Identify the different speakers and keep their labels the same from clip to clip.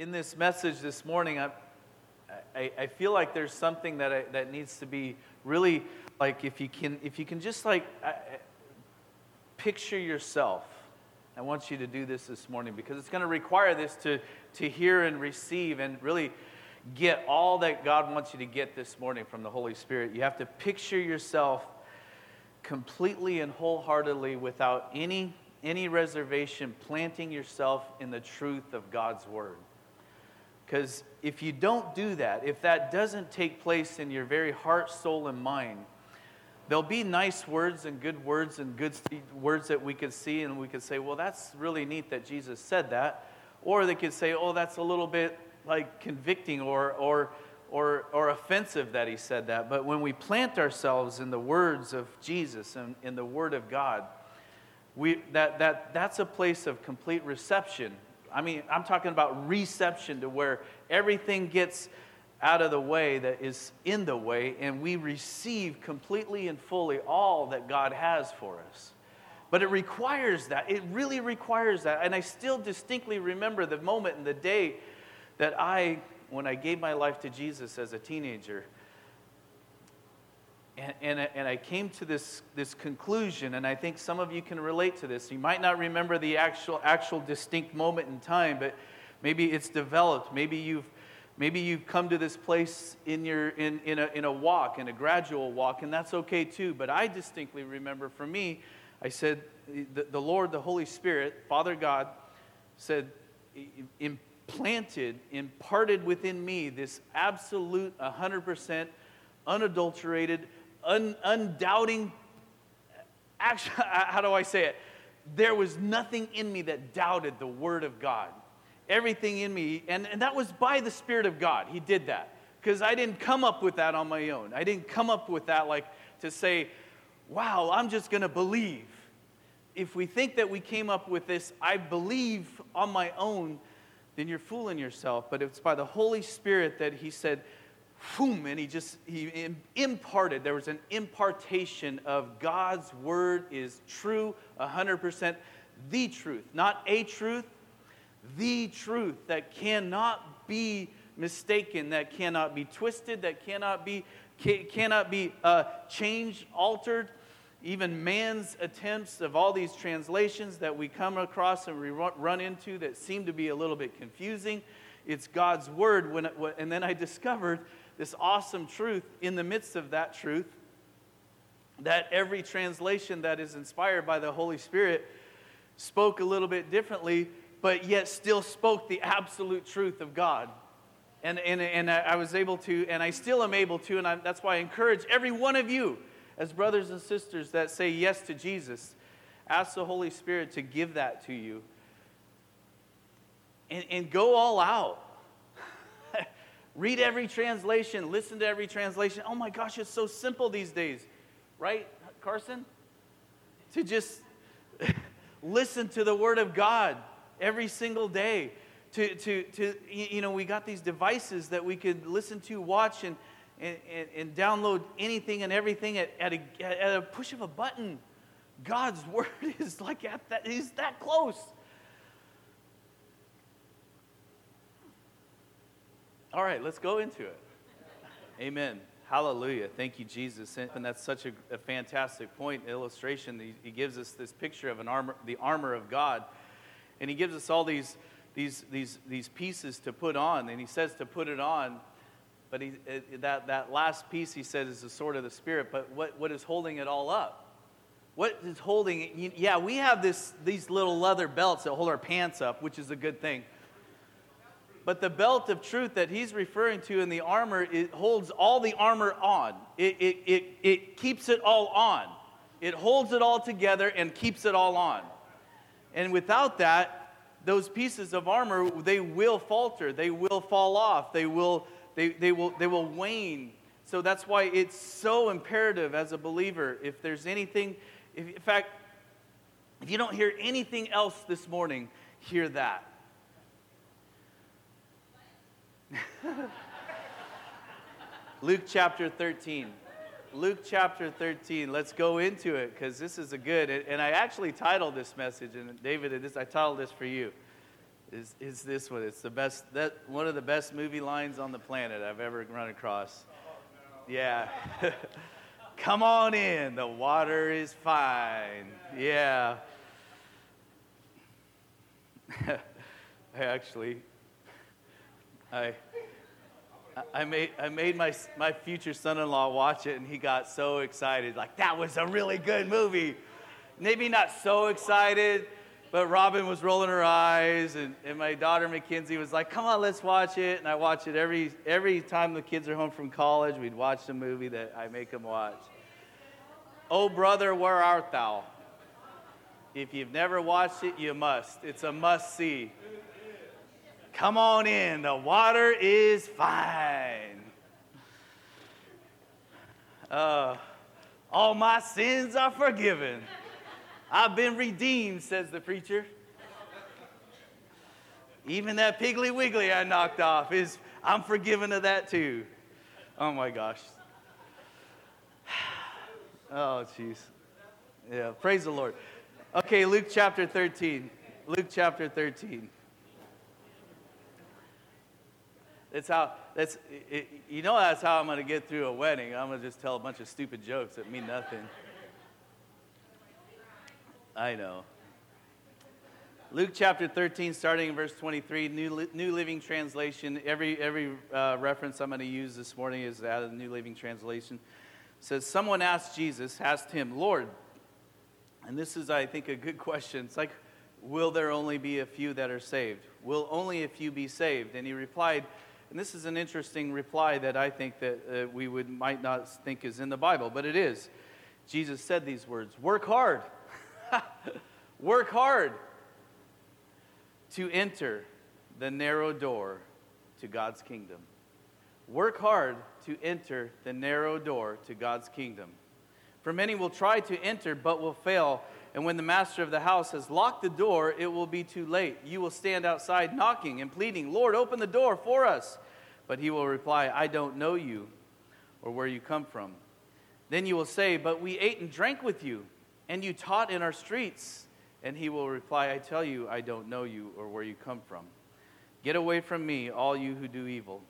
Speaker 1: in this message this morning, I, I, I feel like there's something that, I, that needs to be really like if you can if you can just like I, picture yourself. I want you to do this this morning because it's going to require this to, to hear and receive and really get all that God wants you to get this morning from the Holy Spirit. You have to picture yourself completely and wholeheartedly without any, any reservation, planting yourself in the truth of God's Word. Because if you don't do that, if that doesn't take place in your very heart, soul, and mind, there'll be nice words and good words and good words that we could see, and we could say, well, that's really neat that Jesus said that. Or they could say, oh, that's a little bit like convicting or, or, or, or offensive that he said that. But when we plant ourselves in the words of Jesus and in the Word of God, we, that, that, that's a place of complete reception. I mean, I'm talking about reception to where everything gets out of the way that is in the way, and we receive completely and fully all that God has for us. But it requires that. It really requires that. And I still distinctly remember the moment and the day that I, when I gave my life to Jesus as a teenager, and, and, and, I came to this, this conclusion, and I think some of you can relate to this. You might not remember the actual, actual distinct moment in time, but maybe it's developed. Maybe you've Maybe you've come to this place in, your, in, in, a, in a walk, in a gradual walk, and that's okay too. But I distinctly remember for me, I said, the, the Lord, the Holy Spirit, Father God, said, implanted, imparted within me this absolute, 100% unadulterated, un, undoubting, action, how do I say it? There was nothing in me that doubted the Word of God everything in me. And, and that was by the Spirit of God. He did that. Because I didn't come up with that on my own. I didn't come up with that like to say, wow, I'm just going to believe. If we think that we came up with this, I believe on my own, then you're fooling yourself. But it's by the Holy Spirit that He said, and He just He imparted. There was an impartation of God's word is true, 100%, the truth, not a truth, the truth that cannot be mistaken, that cannot be twisted, that cannot be, cannot be uh, changed, altered. Even man's attempts of all these translations that we come across and we run into that seem to be a little bit confusing. It's God's word. When it, and then I discovered this awesome truth in the midst of that truth that every translation that is inspired by the Holy Spirit spoke a little bit differently but yet still spoke the absolute truth of God. And, and, and I was able to, and I still am able to, and I, that's why I encourage every one of you, as brothers and sisters that say yes to Jesus, ask the Holy Spirit to give that to you. And, and go all out. Read every translation, listen to every translation. Oh my gosh, it's so simple these days, right, Carson? To just listen to the Word of God every single day. To, to, to, you know, we got these devices that we could listen to, watch, and, and, and download anything and everything at, at, a, at a push of a button. God's word is like at that, he's that close. All right, let's go into it. Amen. Hallelujah. Thank you, Jesus. And that's such a, a fantastic point, illustration. He, he, gives us this picture of an armor, the armor of God and he gives us all these, these, these, these pieces to put on, and he says to put it on. But he, that, that last piece, he said, is the sword of the Spirit. But what, what is holding it all up? What is holding it? Yeah, we have this, these little leather belts that hold our pants up, which is a good thing. But the belt of truth that he's referring to in the armor, it holds all the armor on. It, it, it, it keeps it all on. It holds it all together and keeps it all on. And without that, those pieces of armor, they will falter, they will fall off, they will, they, they will, they will wane. So that's why it's so imperative as a believer. If there's anything, if, in fact, if you don't hear anything else this morning, hear that. Luke chapter 13. Luke chapter 13. Let's go into it because this is a good. And I actually titled this message, and David, this, I titled this for you. is, is this one. It's the best, that, one of the best movie lines on the planet I've ever run across. Yeah. Come on in, the water is fine. Yeah. I actually, I, I made, I made my, my future son in law watch it, and he got so excited. Like, that was a really good movie. Maybe not so excited, but Robin was rolling her eyes, and, and my daughter Mackenzie was like, Come on, let's watch it. And I watch it every, every time the kids are home from college. We'd watch the movie that I make them watch. Oh, brother, where art thou? If you've never watched it, you must. It's a must see. Come on in, the water is fine. Uh, all my sins are forgiven. I've been redeemed, says the preacher. Even that Piggly Wiggly I knocked off is, I'm forgiven of that too. Oh my gosh. Oh, jeez. Yeah, praise the Lord. Okay, Luke chapter 13. Luke chapter 13. That's how, that's, it, you know, that's how I'm going to get through a wedding. I'm going to just tell a bunch of stupid jokes that mean nothing. I know. Luke chapter 13, starting in verse 23, New, New Living Translation. Every, every uh, reference I'm going to use this morning is out of the New Living Translation. It says, Someone asked Jesus, asked him, Lord, and this is, I think, a good question. It's like, will there only be a few that are saved? Will only a few be saved? And he replied, and this is an interesting reply that I think that uh, we would might not think is in the Bible, but it is. Jesus said these words: "Work hard, work hard to enter the narrow door to God's kingdom. Work hard to enter the narrow door to God's kingdom. For many will try to enter but will fail, and when the master of the house has locked the door, it will be too late. You will stand outside knocking and pleading, Lord, open the door for us. But he will reply, I don't know you or where you come from. Then you will say, But we ate and drank with you, and you taught in our streets. And he will reply, I tell you, I don't know you or where you come from. Get away from me, all you who do evil.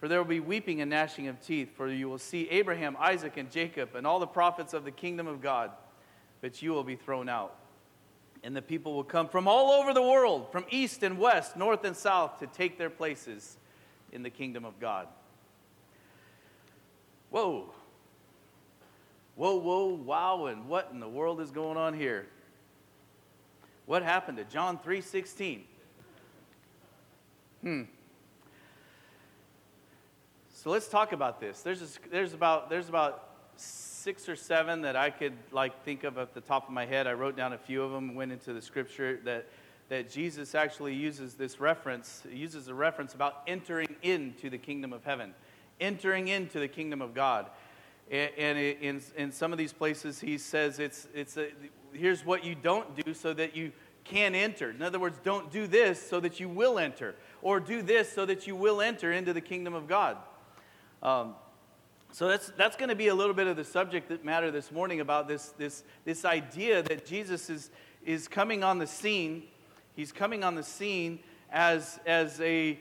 Speaker 1: For there will be weeping and gnashing of teeth, for you will see Abraham, Isaac, and Jacob, and all the prophets of the kingdom of God, but you will be thrown out. And the people will come from all over the world, from east and west, north and south, to take their places in the kingdom of God. Whoa. Whoa, whoa, wow, and what in the world is going on here? What happened to John 3:16? Hmm. So let's talk about this. There's, a, there's, about, there's about six or seven that I could like think of at the top of my head. I wrote down a few of them, went into the scripture that, that Jesus actually uses this reference, uses a reference about entering into the kingdom of heaven, entering into the kingdom of God. And in, in some of these places, he says it's, it's a, here's what you don't do so that you can enter. In other words, don't do this so that you will enter, or do this so that you will enter into the kingdom of God. Um, so that's, that's going to be a little bit of the subject that matter this morning about this, this, this idea that Jesus is, is coming on the scene. He's coming on the scene as, as a,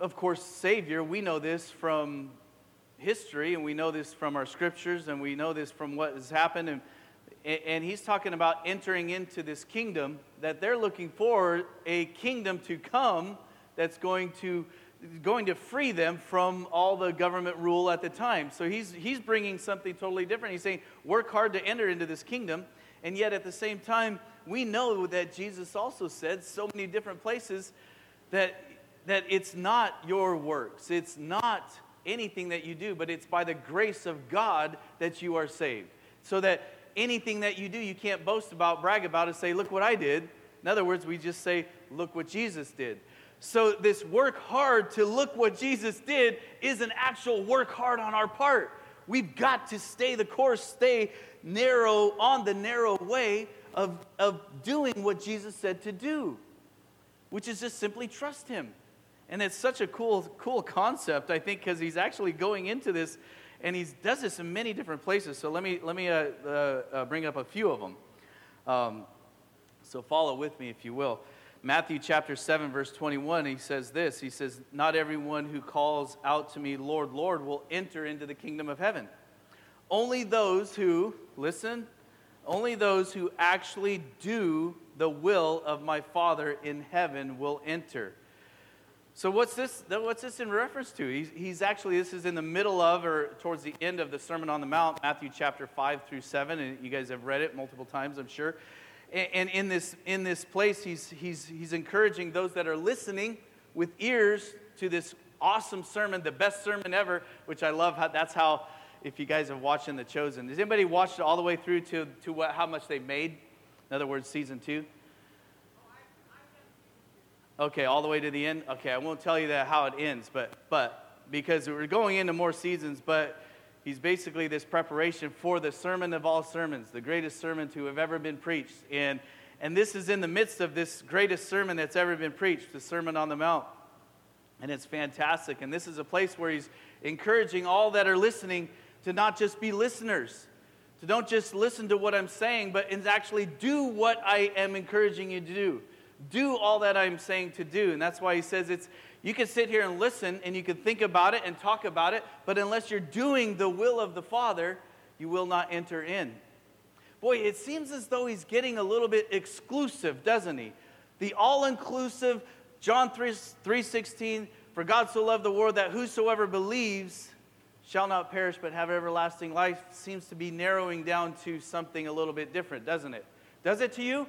Speaker 1: of course, Savior. We know this from history, and we know this from our scriptures, and we know this from what has happened. And, and he's talking about entering into this kingdom that they're looking for a kingdom to come that's going to going to free them from all the government rule at the time. So he's, he's bringing something totally different. He's saying, work hard to enter into this kingdom. And yet at the same time, we know that Jesus also said so many different places that, that it's not your works, it's not anything that you do, but it's by the grace of God that you are saved. So that anything that you do, you can't boast about, brag about, and say, look what I did. In other words, we just say, look what Jesus did. So, this work hard to look what Jesus did is an actual work hard on our part. We've got to stay the course, stay narrow on the narrow way of, of doing what Jesus said to do, which is just simply trust Him. And it's such a cool, cool concept, I think, because he's actually going into this, and he does this in many different places. So let me, let me uh, uh, uh, bring up a few of them. Um, so follow with me, if you will. Matthew chapter 7, verse 21, he says this He says, Not everyone who calls out to me, Lord, Lord, will enter into the kingdom of heaven. Only those who, listen, only those who actually do the will of my Father in heaven will enter. So what's this? What's this in reference to? He's, he's, actually this is in the middle of or towards the end of the Sermon on the Mount, Matthew chapter five through seven, and you guys have read it multiple times, I'm sure. And, in this in this place, he's he's he's encouraging those that are listening with ears to this awesome sermon, the best sermon ever, which I love. How that's how. If you guys have watched in The Chosen, has anybody watched all the way through to to what how much they made? In other words, season two. Okay, all the way to the end. Okay, I won't tell you that how it ends, but but because we're going into more seasons, but he's basically this preparation for the sermon of all sermons, the greatest sermon to have ever been preached. And and this is in the midst of this greatest sermon that's ever been preached, the Sermon on the Mount. And it's fantastic. And this is a place where he's encouraging all that are listening to not just be listeners, to don't just listen to what I'm saying, but actually do what I am encouraging you to do do all that I'm saying to do. And that's why he says it's, you can sit here and listen and you can think about it and talk about it, but unless you're doing the will of the Father, you will not enter in. Boy, it seems as though he's getting a little bit exclusive, doesn't he? The all-inclusive John 3, 3:16, for God so loved the world that whosoever believes shall not perish but have everlasting life seems to be narrowing down to something a little bit different, doesn't it? Does it to you?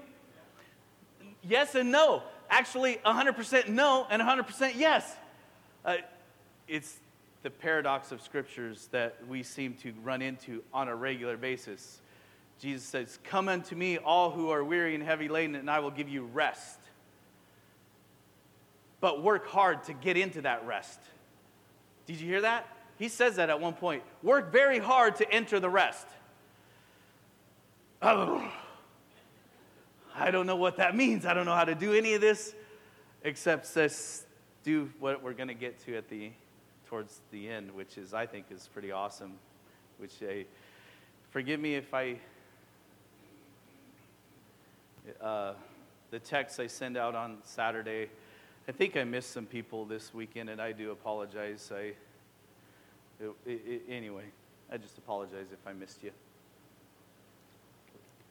Speaker 1: yes and no. Actually, 100% no and 100% yes. Uh, it's the paradox of scriptures that we seem to run into on a regular basis. Jesus says, Come unto me, all who are weary and heavy laden, and I will give you rest. But work hard to get into that rest. Did you hear that? He says that at one point. Work very hard to enter the rest. Oh. I don't know what that means. I don't know how to do any of this, except just do what we're going to get to at the towards the end, which is I think is pretty awesome. Which I forgive me if I uh, the text I send out on Saturday. I think I missed some people this weekend, and I do apologize. I it, it, anyway, I just apologize if I missed you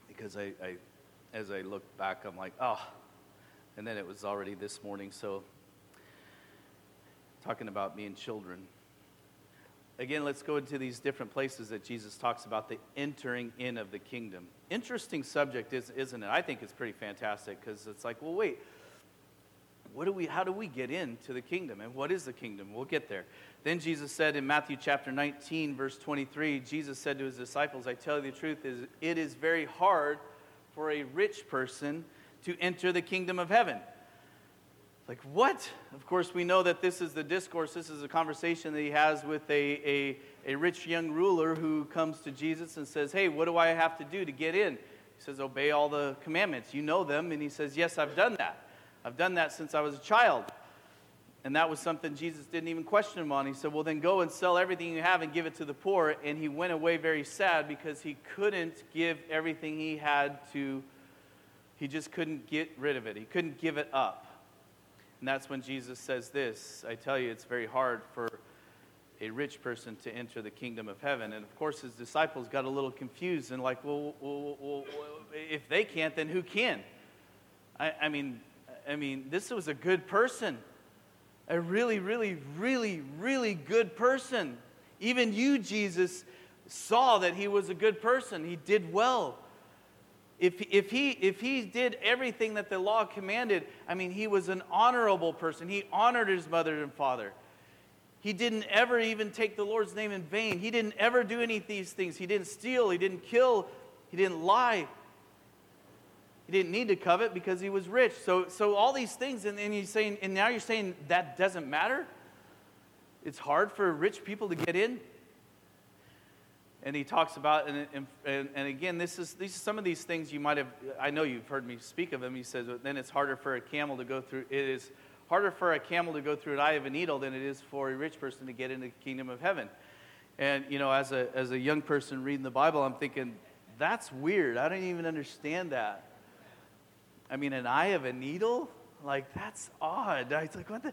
Speaker 1: because I, I as I look back, I'm like, oh. And then it was already this morning. So, talking about me and children. Again, let's go into these different places that Jesus talks about the entering in of the kingdom. Interesting subject, isn't it? I think it's pretty fantastic because it's like, well, wait, what do we, how do we get into the kingdom? And what is the kingdom? We'll get there. Then Jesus said in Matthew chapter 19, verse 23, Jesus said to his disciples, I tell you the truth, is it is very hard for a rich person to enter the kingdom of heaven. Like, what? Of course, we know that this is the discourse, this is a conversation that he has with a, a, a rich young ruler who comes to Jesus and says, Hey, what do I have to do to get in? He says, Obey all the commandments. You know them. And he says, Yes, I've done that. I've done that since I was a child. And that was something Jesus didn't even question him on. He said, Well, then go and sell everything you have and give it to the poor. And he went away very sad because he couldn't give everything he had to, he just couldn't get rid of it. He couldn't give it up. And that's when Jesus says this I tell you, it's very hard for a rich person to enter the kingdom of heaven. And of course, his disciples got a little confused and like, Well, well, well, if they can't, then who can? I, I mean, I mean, this was a good person a really, really, really, really good person. Even you, Jesus, saw that he was a good person. He did well. If, if, he, if he did everything that the law commanded, I mean, he was an honorable person. He honored his mother and father. He didn't ever even take the Lord's name in vain. He didn't ever do any of these things. He didn't steal. He didn't kill. He didn't lie. He didn't need to covet because he was rich. So, so all these things, and, and he's saying, and now you're saying that doesn't matter? It's hard for rich people to get in? And he talks about, and, and, and again, this is, these some of these things you might have, I know you've heard me speak of them. He says, then it's harder for a camel to go through, it is harder for a camel to go through an eye of a needle than it is for a rich person to get into the kingdom of heaven. And, you know, as a, as a young person reading the Bible, I'm thinking, that's weird. I don't even understand that. I mean, an eye of a needle? Like, that's odd. I was like, what the?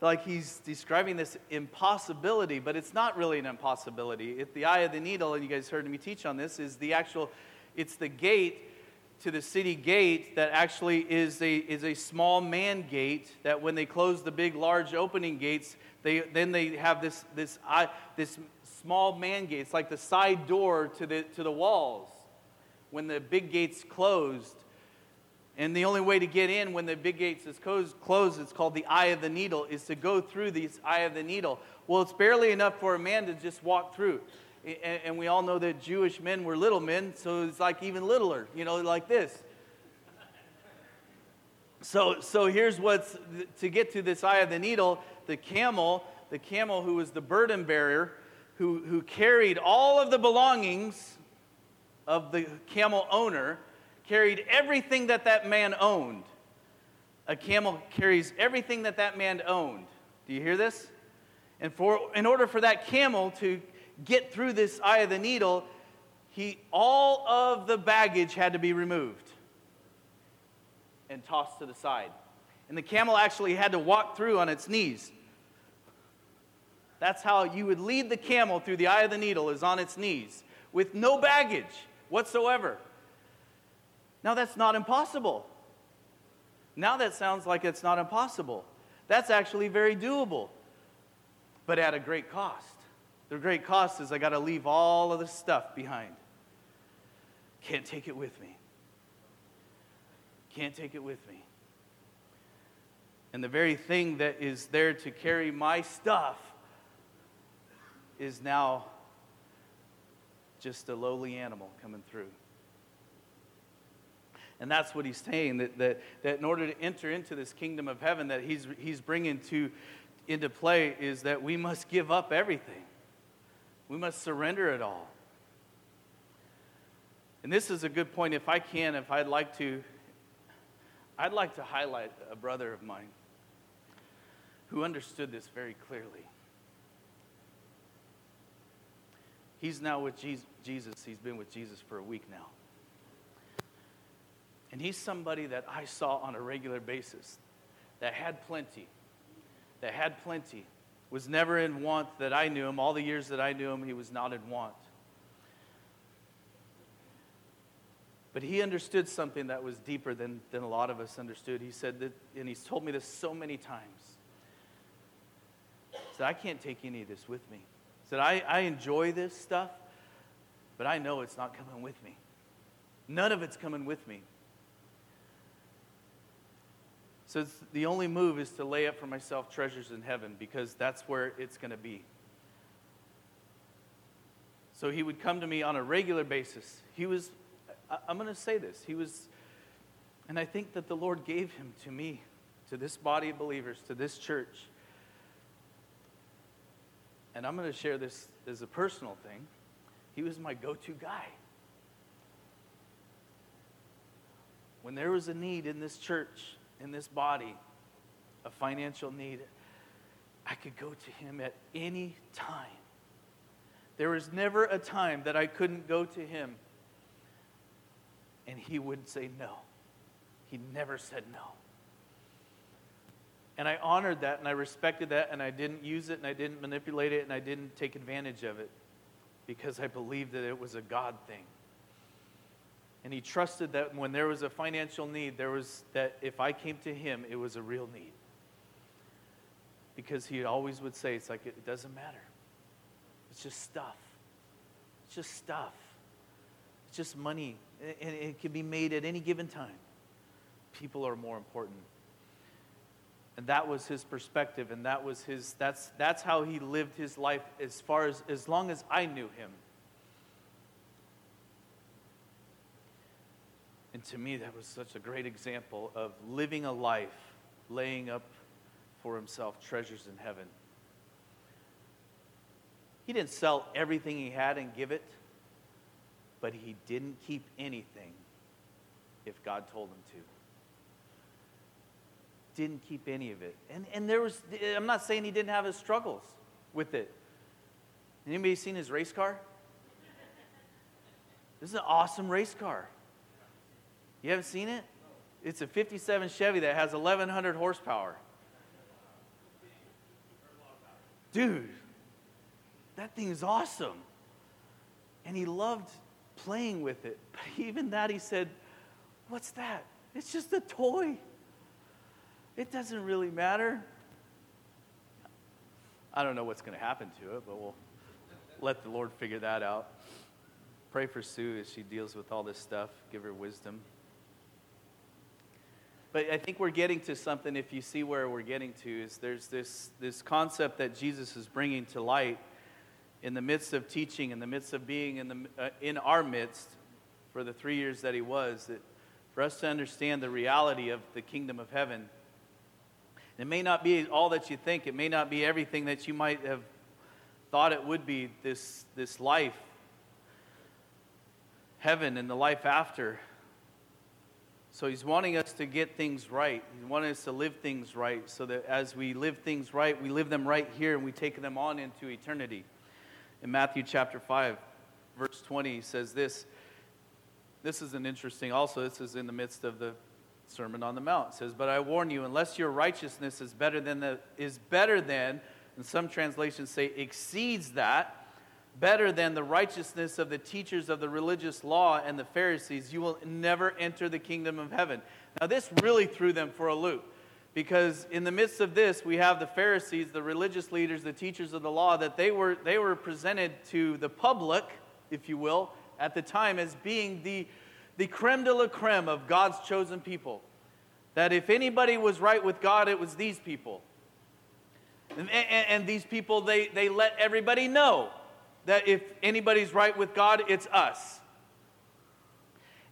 Speaker 1: Like, he's describing this impossibility, but it's not really an impossibility. It, the eye of the needle, and you guys heard me teach on this, is the actual, it's the gate to the city gate that actually is a, is a small man gate that when they close the big, large opening gates, they, then they have this, this, uh, this small man gate. It's like the side door to the, to the walls. When the big gate's closed, and the only way to get in when the big gates is closed, it's called the eye of the needle, is to go through this eye of the needle. Well, it's barely enough for a man to just walk through. And we all know that Jewish men were little men, so it's like even littler, you know, like this. So, so here's what's to get to this eye of the needle the camel, the camel who was the burden bearer, who, who carried all of the belongings of the camel owner carried everything that that man owned. A camel carries everything that that man owned. Do you hear this? And for, in order for that camel to get through this eye of the needle, he, all of the baggage had to be removed and tossed to the side. And the camel actually had to walk through on its knees. That's how you would lead the camel through the eye of the needle, is on its knees, with no baggage whatsoever. Now, that's not impossible. Now, that sounds like it's not impossible. That's actually very doable, but at a great cost. The great cost is I got to leave all of the stuff behind. Can't take it with me. Can't take it with me. And the very thing that is there to carry my stuff is now just a lowly animal coming through. And that's what he's saying that, that, that in order to enter into this kingdom of heaven that he's, he's bringing to, into play is that we must give up everything. We must surrender it all. And this is a good point. If I can, if I'd like to, I'd like to highlight a brother of mine who understood this very clearly. He's now with Jesus. He's been with Jesus for a week now. And he's somebody that I saw on a regular basis that had plenty, that had plenty, was never in want that I knew him. All the years that I knew him, he was not in want. But he understood something that was deeper than, than a lot of us understood. He said that, and he's told me this so many times. He said, I can't take any of this with me. He said, I, I enjoy this stuff, but I know it's not coming with me. None of it's coming with me. So the only move is to lay up for myself treasures in heaven because that's where it's going to be. So he would come to me on a regular basis. He was, I'm going to say this, he was, and I think that the Lord gave him to me, to this body of believers, to this church. And I'm going to share this as a personal thing. He was my go to guy. When there was a need in this church, in this body a financial need, I could go to him at any time. There was never a time that I couldn't go to him and he wouldn't say no. He never said no. And I honored that and I respected that and I didn't use it and I didn't manipulate it and I didn't take advantage of it because I believed that it was a God thing. And he trusted that when there was a financial need, there was that if I came to him, it was a real need. Because he always would say, it's like, it doesn't matter. It's just stuff. It's just stuff. It's just money. And it can be made at any given time. People are more important. And that was his perspective, and that was his, that's, that's how he lived his life as far as, as long as I knew him. And to me, that was such a great example of living a life, laying up for himself treasures in heaven. He didn't sell everything he had and give it, but he didn't keep anything if God told him to. Didn't keep any of it. And, and there was, I'm not saying he didn't have his struggles with it. Anybody seen his race car? This is an awesome race car. You haven't seen it? It's a 57 Chevy that has 1,100 horsepower. Dude, that thing is awesome. And he loved playing with it. But even that, he said, What's that? It's just a toy. It doesn't really matter. I don't know what's going to happen to it, but we'll let the Lord figure that out. Pray for Sue as she deals with all this stuff. Give her wisdom. But I think we're getting to something, if you see where we're getting to, is there's this, this concept that Jesus is bringing to light in the midst of teaching, in the midst of being in, the, uh, in our midst for the three years that he was, that for us to understand the reality of the kingdom of heaven. It may not be all that you think, it may not be everything that you might have thought it would be this, this life, heaven and the life after. So he's wanting us to get things right. He's wanting us to live things right so that as we live things right, we live them right here and we take them on into eternity. In Matthew chapter 5, verse 20, he says this. This is an interesting, also, this is in the midst of the Sermon on the Mount. It says, But I warn you, unless your righteousness is better than, the, is better than, and some translations say exceeds that, better than the righteousness of the teachers of the religious law and the Pharisees, you will never enter the kingdom of heaven. Now, this really threw them for a loop because in the midst of this, we have the Pharisees, the religious leaders, the teachers of the law, that they were, they were presented to the public, if you will, at the time as being the, the creme de la creme of God's chosen people. That if anybody was right with God, it was these people. And, and, and these people, they, they let everybody know that if anybody's right with God, it's us.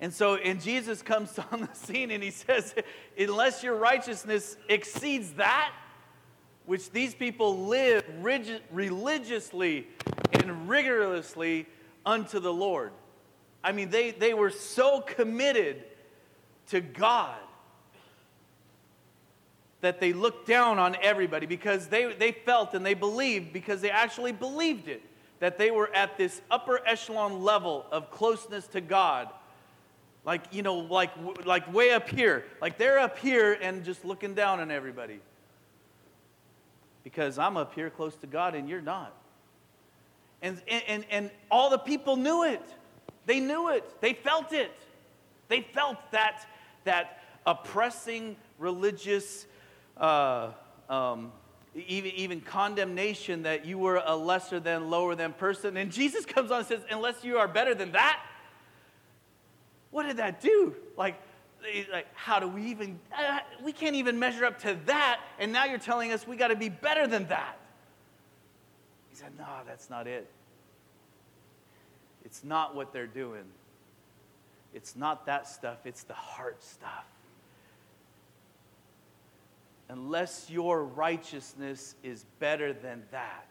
Speaker 1: And so, and Jesus comes on the scene and he says, unless your righteousness exceeds that, which these people live religiously and rigorously unto the Lord. I mean, they, they were so committed to God that they looked down on everybody because they, they felt and they believed, because they actually believed it, that they were at this upper echelon level of closeness to God. Like, you know, like, like way up here. Like they're up here and just looking down on everybody. Because I'm up here close to God and you're not. And, and, and all the people knew it. They knew it. They felt it. They felt that, that oppressing religious uh, um, even, even condemnation that you were a lesser than, lower than person. And Jesus comes on and says, unless you are better than that, what did that do? Like, like how do we even, uh, we can't even measure up to that. And now you're telling us we got to be better than that. He said, no, that's not it. It's not what they're doing. It's not that stuff, it's the heart stuff unless your righteousness is better than that.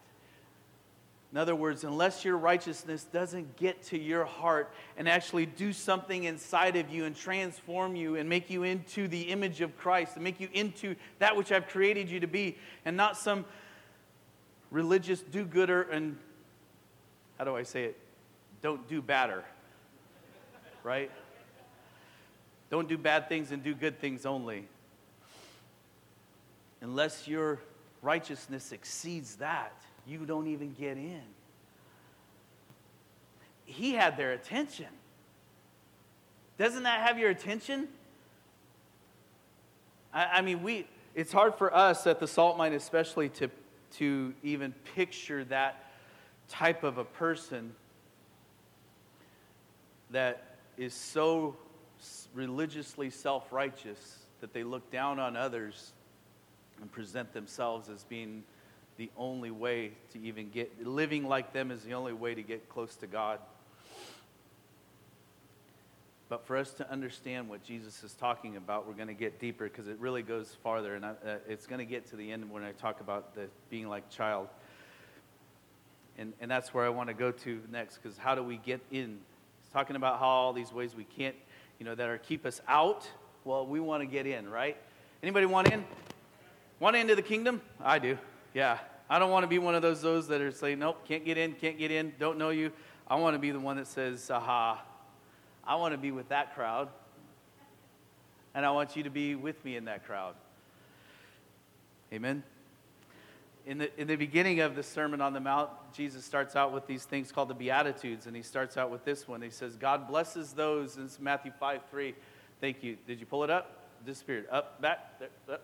Speaker 1: In other words, unless your righteousness doesn't get to your heart and actually do something inside of you and transform you and make you into the image of Christ and make you into that which I've created you to be, and not some religious do gooder and, how do I say it? Don't do badder, right? Don't do bad things and do good things only unless your righteousness exceeds that, you don't even get in. He had their attention. Doesn't that have your attention? I, I mean, we, it's hard for us at the Salt Mine, especially, to, to even picture that type of a person that is so religiously self righteous that they look down on others and present themselves as being the only way to even get, living like them is the only way to get close to God. But for us to understand what Jesus is talking about, we're going to get deeper because it really goes farther. And I, uh, it's going to get to the end when I talk about the being like child. And, and that's where I want to go to next because how do we get in? He's talking about how all these ways we can't, you know, that are keep us out. Well, we want to get in, right? Anybody want in? Want into the kingdom? I do. Yeah. I don't want to be one of those those that are saying, nope, can't get in, can't get in, don't know you. I want to be the one that says, aha, I want to be with that crowd. And I want you to be with me in that crowd. Amen. In the, in the beginning of the Sermon on the Mount, Jesus starts out with these things called the Beatitudes, and he starts out with this one. He says, God blesses those, and it's Matthew 5 3. Thank you. Did you pull it up? Disappeared. Up, back, there, up.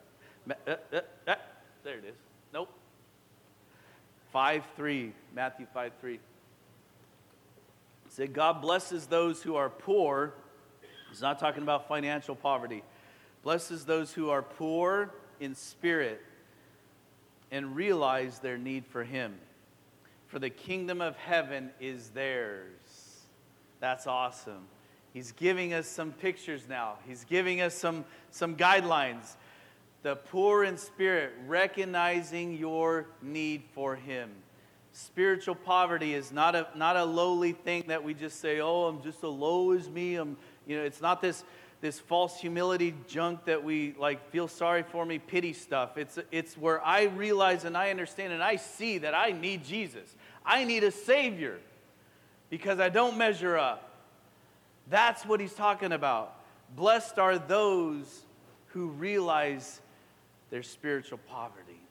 Speaker 1: Uh, uh, uh, there it is. Nope. 5 3, Matthew 5 3. Said, God blesses those who are poor. He's not talking about financial poverty. Blesses those who are poor in spirit and realize their need for Him. For the kingdom of heaven is theirs. That's awesome. He's giving us some pictures now, He's giving us some, some guidelines the poor in spirit, recognizing your need for Him. Spiritual poverty is not a, not a lowly thing that we just say, oh, I'm just as low as me. I'm, you know, it's not this, this false humility junk that we like feel sorry for me, pity stuff. It's, it's where I realize and I understand and I see that I need Jesus. I need a Savior because I don't measure up. That's what he's talking about. Blessed are those who realize their spiritual poverty,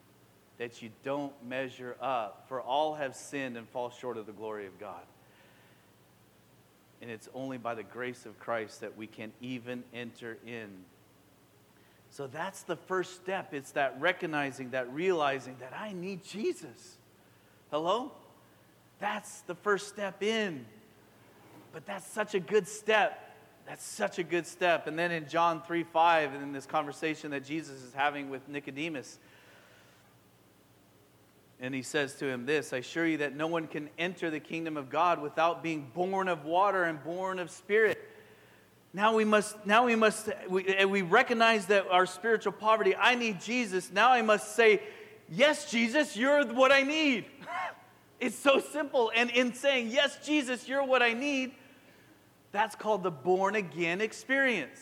Speaker 1: that you don't measure up. For all have sinned and fall short of the glory of God. And it's only by the grace of Christ that we can even enter in. So that's the first step. It's that recognizing, that realizing that I need Jesus. Hello? That's the first step in. But that's such a good step that's such a good step. And then in John 3 5, in this conversation that Jesus is having with Nicodemus, and he says to him this I assure you that no one can enter the kingdom of God without being born of water and born of spirit. Now we must, now we must, we, we recognize that our spiritual poverty, I need Jesus. Now I must say, Yes, Jesus, you're what I need. it's so simple. And in saying, Yes, Jesus, you're what I need, that's called the born again experience.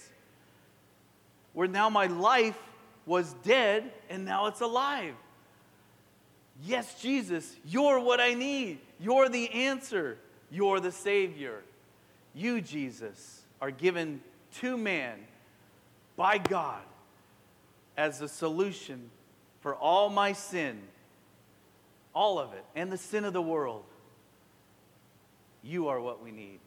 Speaker 1: Where now my life was dead and now it's alive. Yes, Jesus, you're what I need. You're the answer. You're the Savior. You, Jesus, are given to man by God as a solution for all my sin, all of it, and the sin of the world. You are what we need.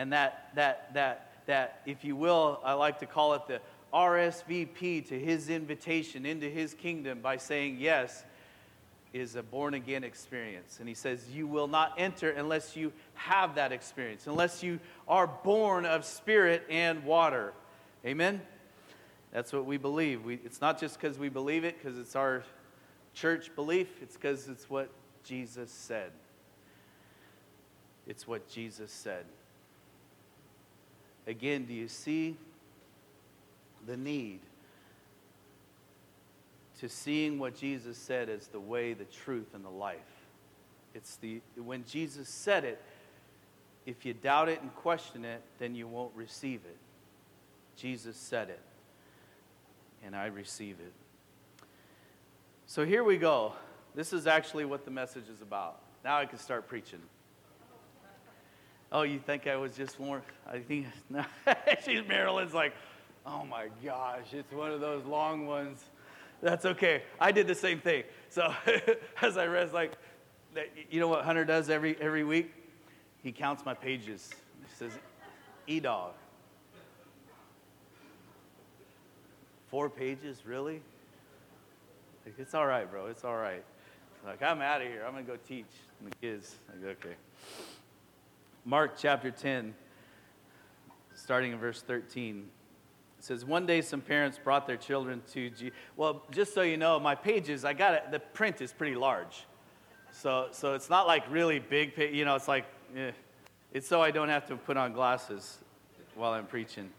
Speaker 1: And that, that, that, that, if you will, I like to call it the RSVP to his invitation into his kingdom by saying yes is a born again experience. And he says, You will not enter unless you have that experience, unless you are born of spirit and water. Amen? That's what we believe. We, it's not just because we believe it, because it's our church belief, it's because it's what Jesus said. It's what Jesus said. Again, do you see the need to seeing what Jesus said as the way, the truth, and the life? It's the when Jesus said it, if you doubt it and question it, then you won't receive it. Jesus said it, and I receive it. So here we go. This is actually what the message is about. Now I can start preaching. Oh, you think I was just more? I think no. she's Marilyn's like, oh my gosh, it's one of those long ones. That's okay. I did the same thing. So as I read, like, you know what Hunter does every every week? He counts my pages. He says, "E dog." Four pages, really? Like, it's all right, bro. It's all right. Like, I'm out of here. I'm gonna go teach the kids. Like, okay. Mark chapter 10, starting in verse 13. It says, One day some parents brought their children to G. Well, just so you know, my pages, I got it, the print is pretty large. So, so it's not like really big, you know, it's like, eh. it's so I don't have to put on glasses while I'm preaching.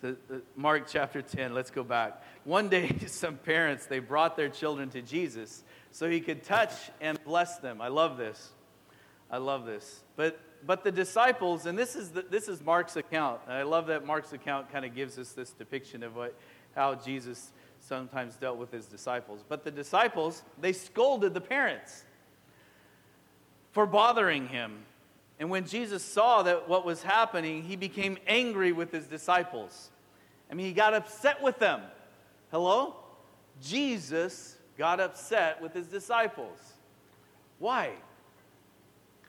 Speaker 1: The, Mark chapter 10, let's go back. One day, some parents, they brought their children to Jesus so he could touch and bless them. I love this. I love this. But but the disciples, and this is the, this is Mark's account. And I love that Mark's account kind of gives us this depiction of what how Jesus sometimes dealt with his disciples. But the disciples, they scolded the parents for bothering him. And when Jesus saw that what was happening, he became angry with his disciples. I mean, he got upset with them. Hello? Jesus got upset with his disciples. Why?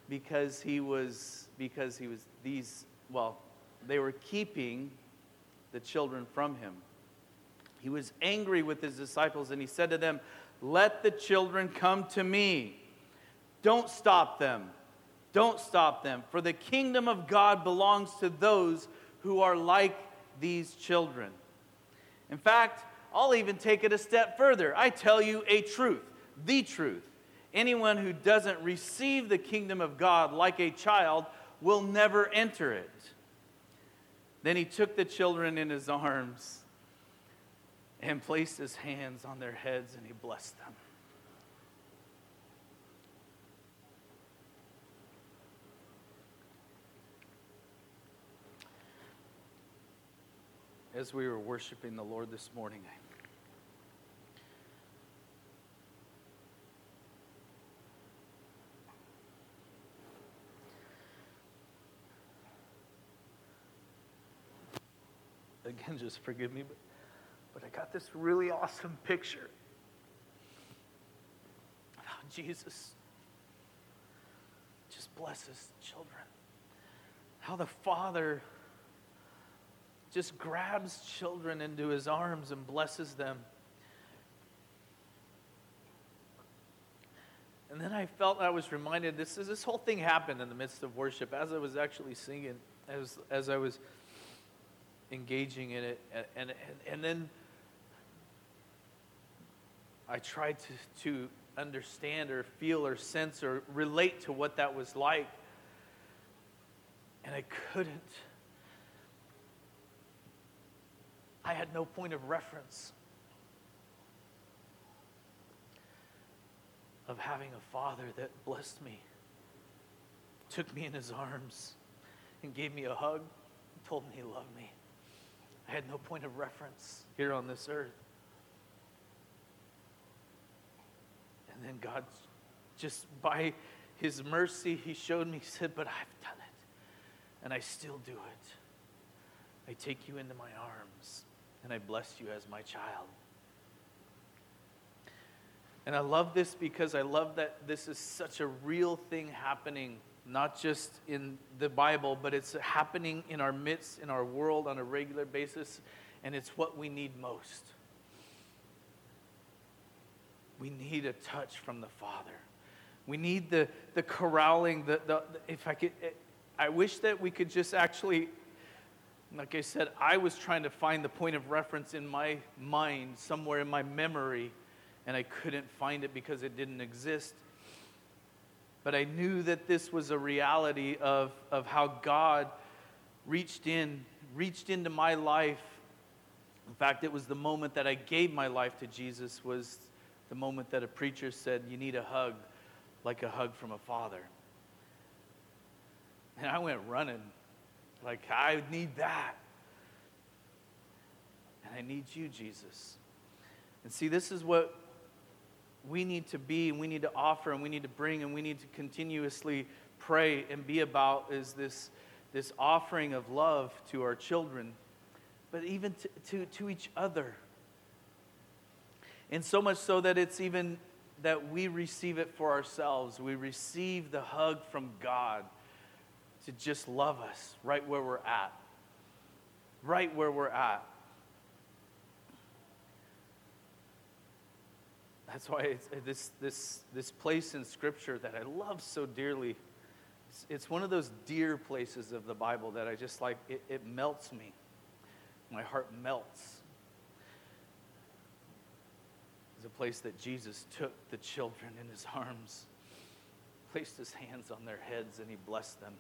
Speaker 1: Because he was because he was these well, they were keeping the children from him. He was angry with his disciples and he said to them, "Let the children come to me. Don't stop them. Don't stop them, for the kingdom of God belongs to those who are like these children." In fact, I'll even take it a step further. I tell you a truth, the truth. Anyone who doesn't receive the kingdom of God like a child will never enter it. Then he took the children in his arms and placed his hands on their heads and he blessed them. As we were worshiping the Lord this morning, again, just forgive me, but, but I got this really awesome picture of how Jesus just blesses children. How the Father just grabs children into his arms and blesses them. And then I felt I was reminded this this whole thing happened in the midst of worship as I was actually singing, as as I was engaging in it. And, and, and then I tried to, to understand or feel or sense or relate to what that was like. And I couldn't. I had no point of reference of having a father that blessed me, took me in his arms, and gave me a hug, and told me he loved me. I had no point of reference here on this earth. And then God, just by His mercy, He showed me, He said, But I've done it. And I still do it. I take you into my arms and I bless you as my child. And I love this because I love that this is such a real thing happening not just in the Bible, but it's happening in our midst, in our world on a regular basis, and it's what we need most. We need a touch from the Father. We need the, the corralling, the, the, if I could, eh, I wish that we could just actually, like I said, I was trying to find the point of reference in my mind, somewhere in my memory, and I couldn't find it because it didn't exist but I knew that this was a reality of, of how God reached in, reached into my life. In fact, it was the moment that I gave my life to Jesus was the moment that a preacher said, you need a hug like a hug from a father. And I went running, like, I need that. And I need you, Jesus. And see, this is what we need to be and we need to offer and we need to bring and we need to continuously pray and be about is this, this offering of love to our children, but even to, to, to each other. And so much so that it's even that we receive it for ourselves. We receive the hug from God to just love us right where we're at. Right where we're at. That's why uh, this, this, this place in Scripture that I love so dearly, it's, it's one of those dear places of the Bible that I just like, it, it melts me. My heart melts. It's a place that Jesus took the children in his arms, placed his hands on their heads, and he blessed them.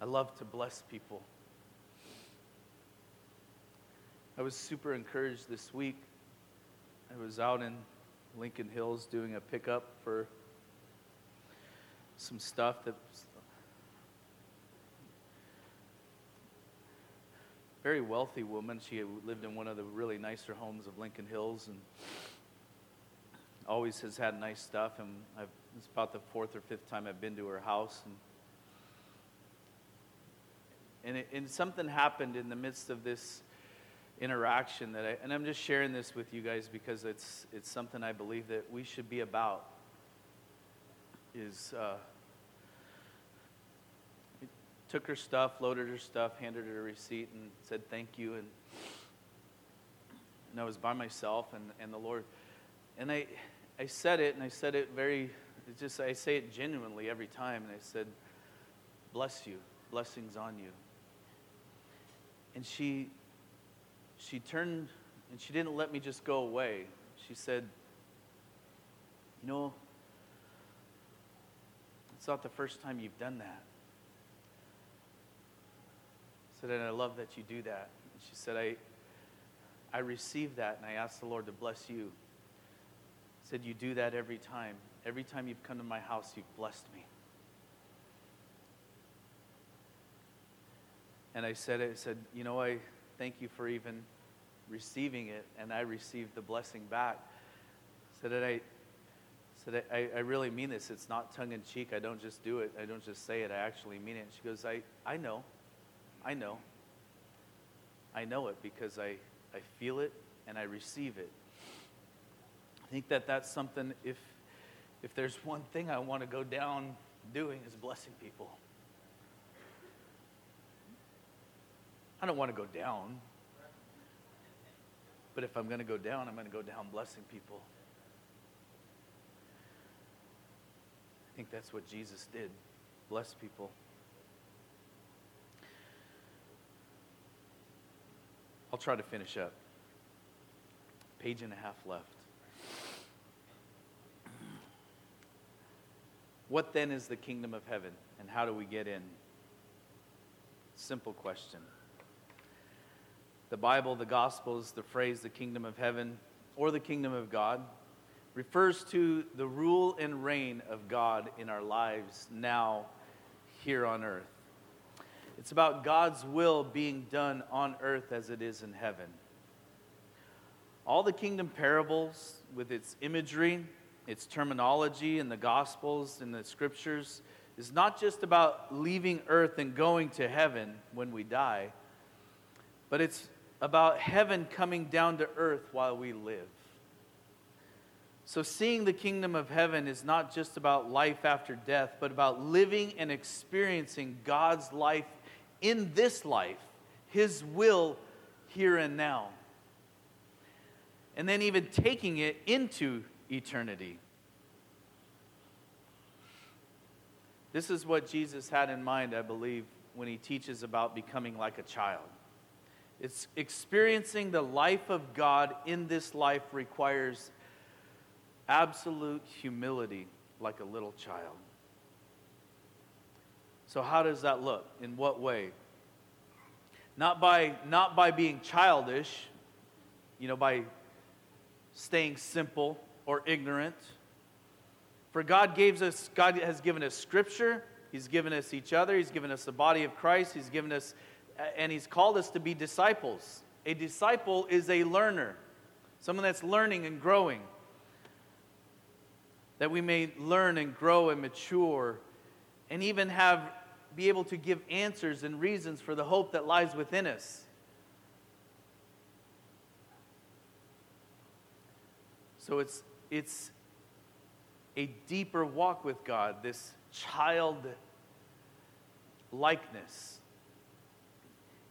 Speaker 1: I love to bless people. I was super encouraged this week I was out in Lincoln Hills doing a pickup for some stuff that very wealthy woman. She lived in one of the really nicer homes of Lincoln Hills and always has had nice stuff. And I've, it's about the fourth or fifth time I've been to her house. And, And, it, and something happened in the midst of this interaction that I, and I'm just sharing this with you guys because it's, it's something I believe that we should be about. Is uh, took her stuff, loaded her stuff, handed her a receipt, and said thank you. And, and I was by myself, and, and the Lord, and I, I said it, and I said it very, just I say it genuinely every time, and I said, bless you, blessings on you. And she she turned and she didn't let me just go away. She said, You know, it's not the first time you've done that. I said, And I love that you do that. And she said, I, I received that and I asked the Lord to bless you. I said, You do that every time. Every time you've come to my house, you've blessed me. And I said, I said, you know, I thank you for even receiving it, and I received the blessing back. So that I said, I, I really mean this. It's not tongue in cheek. I don't just do it. I don't just say it. I actually mean it. She goes, I, I know. I know. I know it because I, I feel it and I receive it. I think that that's something, if, if there's one thing I want to go down doing, is blessing people. I don't want to go down. But if I'm going to go down, I'm going to go down blessing people. I think that's what Jesus did bless people. I'll try to finish up. Page and a half left. What then is the kingdom of heaven, and how do we get in? Simple question the Bible, the Gospels, the phrase the kingdom of heaven or the kingdom of God refers to the rule and reign of God in our lives now here on earth. It's about God's will being done on earth as it is in heaven. All the kingdom parables, with its imagery, its terminology in the Gospels, in the Scriptures, is not just about leaving earth and going to heaven when we die, but it's about heaven coming down to earth while we live. So, seeing the kingdom of heaven is not just about life after death, but about living and experiencing God's life in this life, His will here and now. And then even taking it into eternity. This is what Jesus had in mind, I believe, when he teaches about becoming like a child. It's experiencing the life of God in this life requires absolute humility like a little child. So how does that look? In what way? Not by not by being childish, you know, by staying simple or ignorant. For God gave us God has given us scripture, he's given us each other, he's given us the body of Christ, he's given us and he's called us to be disciples. A disciple is a learner, someone that's learning and growing. That we may learn and grow and mature and even have be able to give answers and reasons for the hope that lies within us. So it's it's a deeper walk with God, this child likeness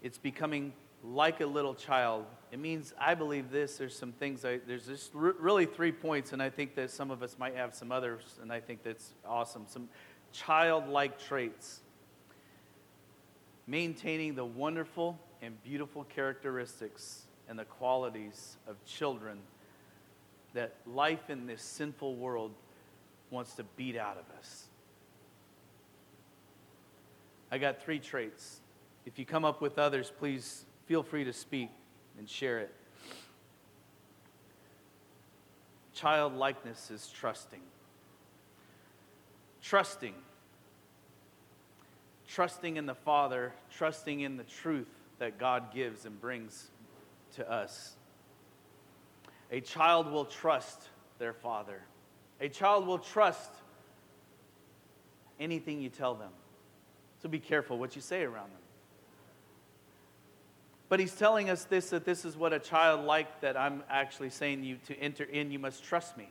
Speaker 1: it's becoming like a little child. It means, I believe this, there's some things, I, there's just r- really three points, and I think that some of us might have some others, and I think that's awesome. Some childlike traits. Maintaining the wonderful and beautiful characteristics and the qualities of children that life in this sinful world wants to beat out of us. I got three traits if you come up with others, please feel free to speak and share it. Childlikeness is trusting. Trusting. Trusting in the Father, trusting in the truth that God gives and brings to us. A child will trust their father. A child will trust anything you tell them. So be careful what you say around them. But he's telling us this that this is what a child like that I'm actually saying you to enter in, you must trust me.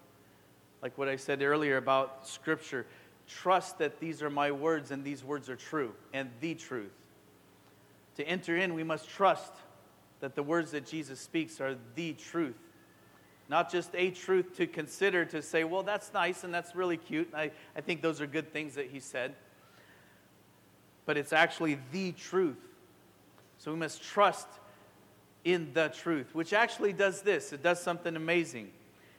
Speaker 1: Like what I said earlier about scripture. Trust that these are my words and these words are true and the truth. To enter in, we must trust that the words that Jesus speaks are the truth. Not just a truth to consider to say, well, that's nice and that's really cute. And I, I think those are good things that he said. But it's actually the truth. So we must trust in the truth, which actually does this it does something amazing.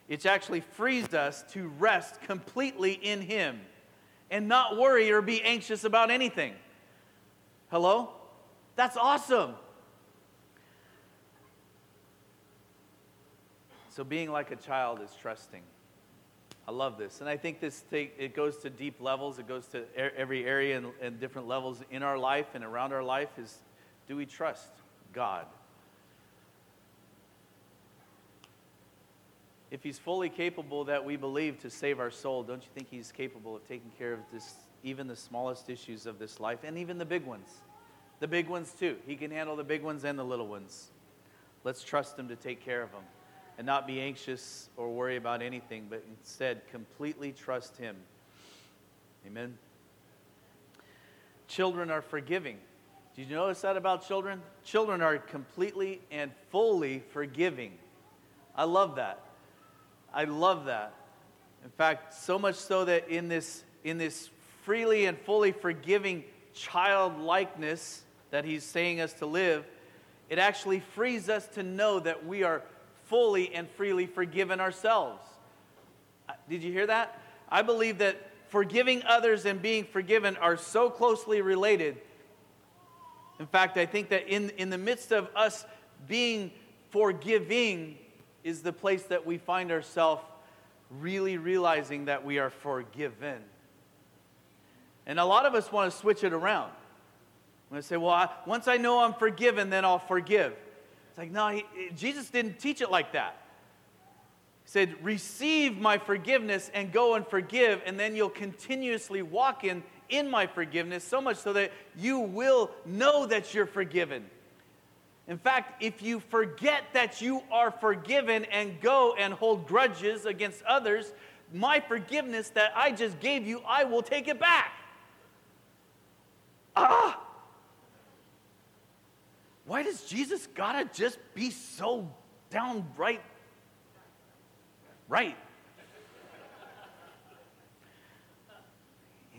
Speaker 1: It actually frees us to rest completely in Him and not worry or be anxious about anything. Hello? That's awesome. So being like a child is trusting. I love this. And I think this it goes to deep levels. It goes to every area and, and different levels in our life and around our life is do we trust God? If he's fully capable that we believe to save our soul, don't you think he's capable of taking care of this, even the smallest issues of this life and even the big ones? The big ones too. He can handle the big ones and the little ones. Let's trust him to take care of them and not be anxious or worry about anything, but instead completely trust him. Amen. Children are forgiving. Did you notice that about children? Children are completely and fully forgiving. I love that. I love that. In fact, so much so that in this, in this freely and fully forgiving childlikeness that he's saying us to live, it actually frees us to know that we are fully and freely forgiven ourselves. Uh, did you hear that? I believe that forgiving others and being forgiven are so closely related in fact, I think that in, in the midst of us being forgiving is the place that we find ourselves really realizing that we are forgiven. And a lot of us want to switch it around. When I say, well, I, once I know I'm forgiven, then I'll forgive. It's like, no, he, Jesus didn't teach it like that. He said, receive my forgiveness and go and forgive, and then you'll continuously walk in in my forgiveness, so much so that you will know that you're forgiven. In fact, if you forget that you are forgiven and go and hold grudges against others, my forgiveness that I just gave you, I will take it back. Ah! Why does Jesus gotta just be so downright right?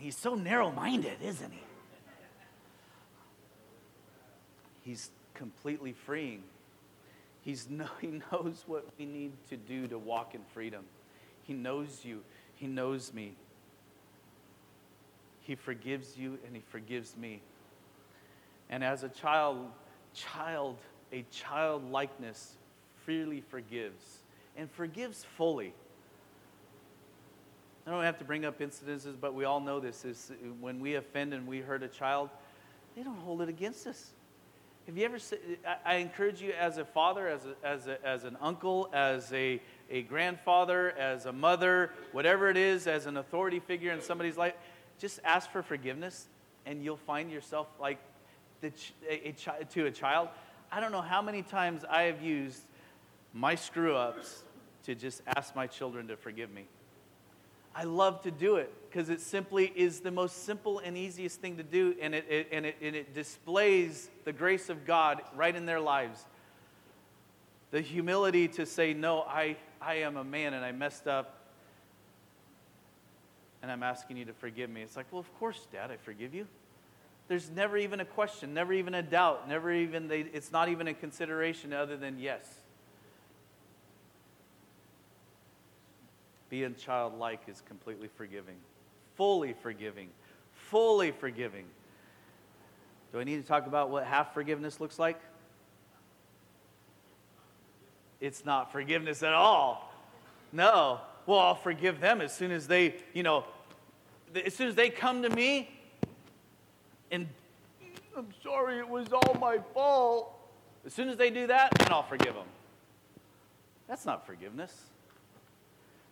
Speaker 1: He's so narrow minded, isn't he? He's completely freeing. He's no, he knows what we need to do to walk in freedom. He knows you, He knows me. He forgives you and He forgives me. And as a child, child, a childlikeness freely forgives and forgives fully. I don't have to bring up incidences, but we all know this is when we offend and we hurt a child, they don't hold it against us. Have you ever, I encourage you as a father, as, a, as, a, as an uncle, as a, a grandfather, as a mother, whatever it is, as an authority figure in somebody's life, just ask for forgiveness and you'll find yourself like the, a, a, to a child. I don't know how many times I have used my screw ups to just ask my children to forgive me. I love to do it because it simply is the most simple and easiest thing to do, and it, it, and, it, and it displays the grace of God right in their lives. The humility to say, No, I, I am a man and I messed up, and I'm asking you to forgive me. It's like, Well, of course, Dad, I forgive you. There's never even a question, never even a doubt, never even, they, it's not even a consideration other than yes. Being childlike is completely forgiving, fully forgiving, fully forgiving. Do I need to talk about what half forgiveness looks like? It's not forgiveness at all. No. Well, I'll forgive them as soon as they, you know, as soon as they come to me and I'm sorry, it was all my fault. As soon as they do that, then I'll forgive them. That's not forgiveness.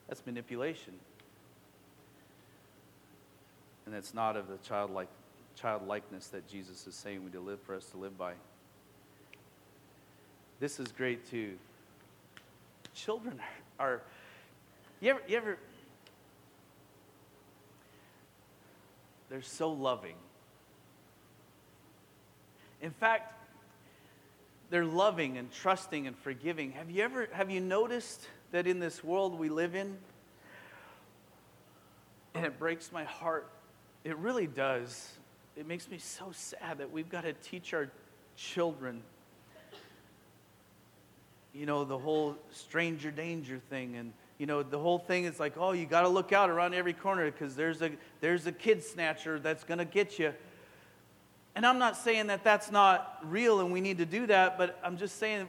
Speaker 1: That's manipulation. And that's not of the childlike childlikeness that Jesus is saying we to live for us to live by. this is great too. Children are, you ever, you ever, they're so loving. In fact, they're loving and trusting and forgiving. Have you ever have you noticed that in this world we live in and it breaks my heart. It really does. It makes me so sad that we've got to teach our children you know the whole stranger danger thing and you know the whole thing is like oh you got to look out around every corner because there's a there's a kid snatcher that's going to get you and I'm not saying that that's not real and we need to do that, but I'm just saying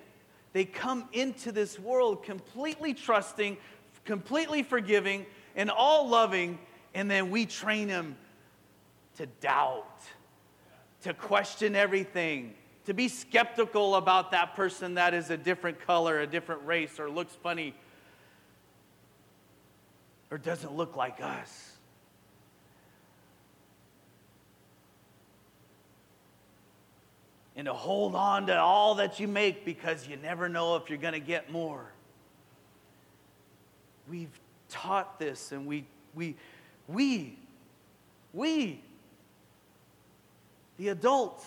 Speaker 1: they come into this world completely trusting, completely forgiving, and all loving, and then we train them to doubt, to question everything, to be skeptical about that person that is a different color, a different race, or looks funny, or doesn't look like us. And to hold on to all that you make because you never know if you're going to get more. We've taught this and we, we, we, we, the adults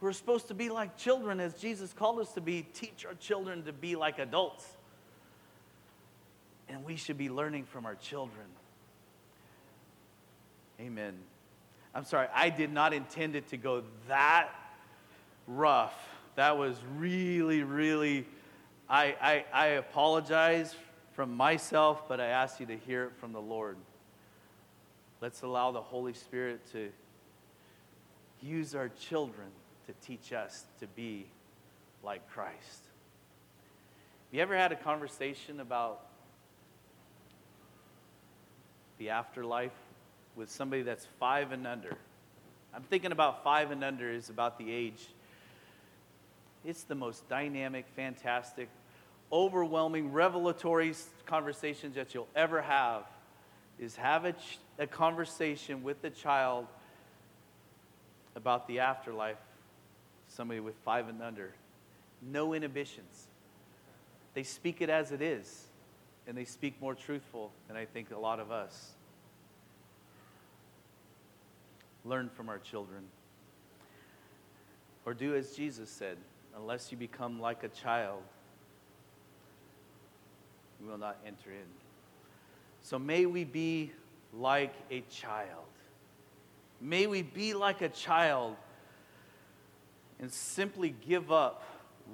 Speaker 1: who are supposed to be like children as Jesus called us to be, teach our children to be like adults. And we should be learning from our children. Amen. I'm sorry, I did not intend it to go that rough. That was really, really, I, I, I apologize from myself, but I ask you to hear it from the Lord. Let's allow the Holy Spirit to use our children to teach us to be like Christ. Have you ever had a conversation about the afterlife with somebody that's five and under? I'm thinking about five and under is about the age it's the most dynamic, fantastic, overwhelming, revelatory conversations that you'll ever have is have a, ch- a conversation with the child about the afterlife, somebody with five and under. No inhibitions. They speak it as it is, and they speak more truthful than I think a lot of us. Learn from our children. Or do as Jesus said unless you become like a child, you will not enter in. So may we be like a child. May we be like a child and simply give up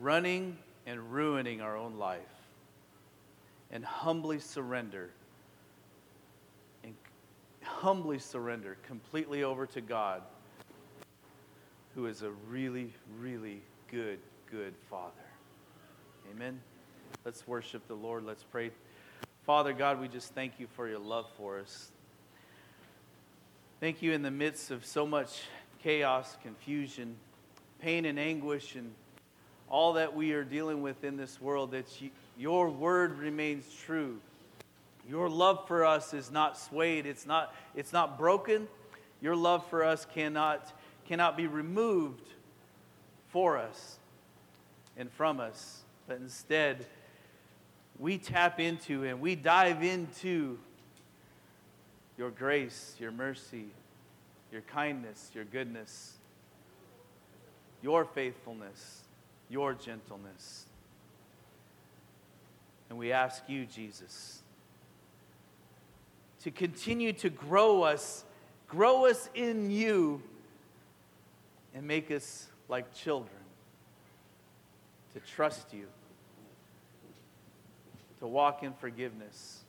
Speaker 1: running and ruining our own life and humbly surrender and humbly surrender completely over to God who is a really really good, good Father. Amen. Let's worship the Lord. Let's pray. Father God, we just thank you for your love for us. Thank you in the midst of so much chaos, confusion, pain, and anguish, and all that we are dealing with in this world, that you, your word remains true. Your love for us is not swayed, it's not, it's not broken. Your love for us cannot, cannot be removed for us and from us, but instead, we tap into and we dive into your grace, your mercy, your kindness, your goodness, your faithfulness, your gentleness. And we ask you, Jesus, to continue to grow us, grow us in you, and make us like children, to trust you, to walk in forgiveness,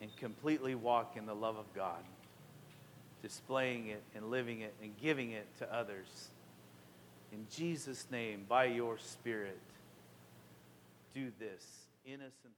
Speaker 1: and completely walk in the love of God, displaying it and living it and giving it to others. In Jesus' name, by your Spirit, do this innocent.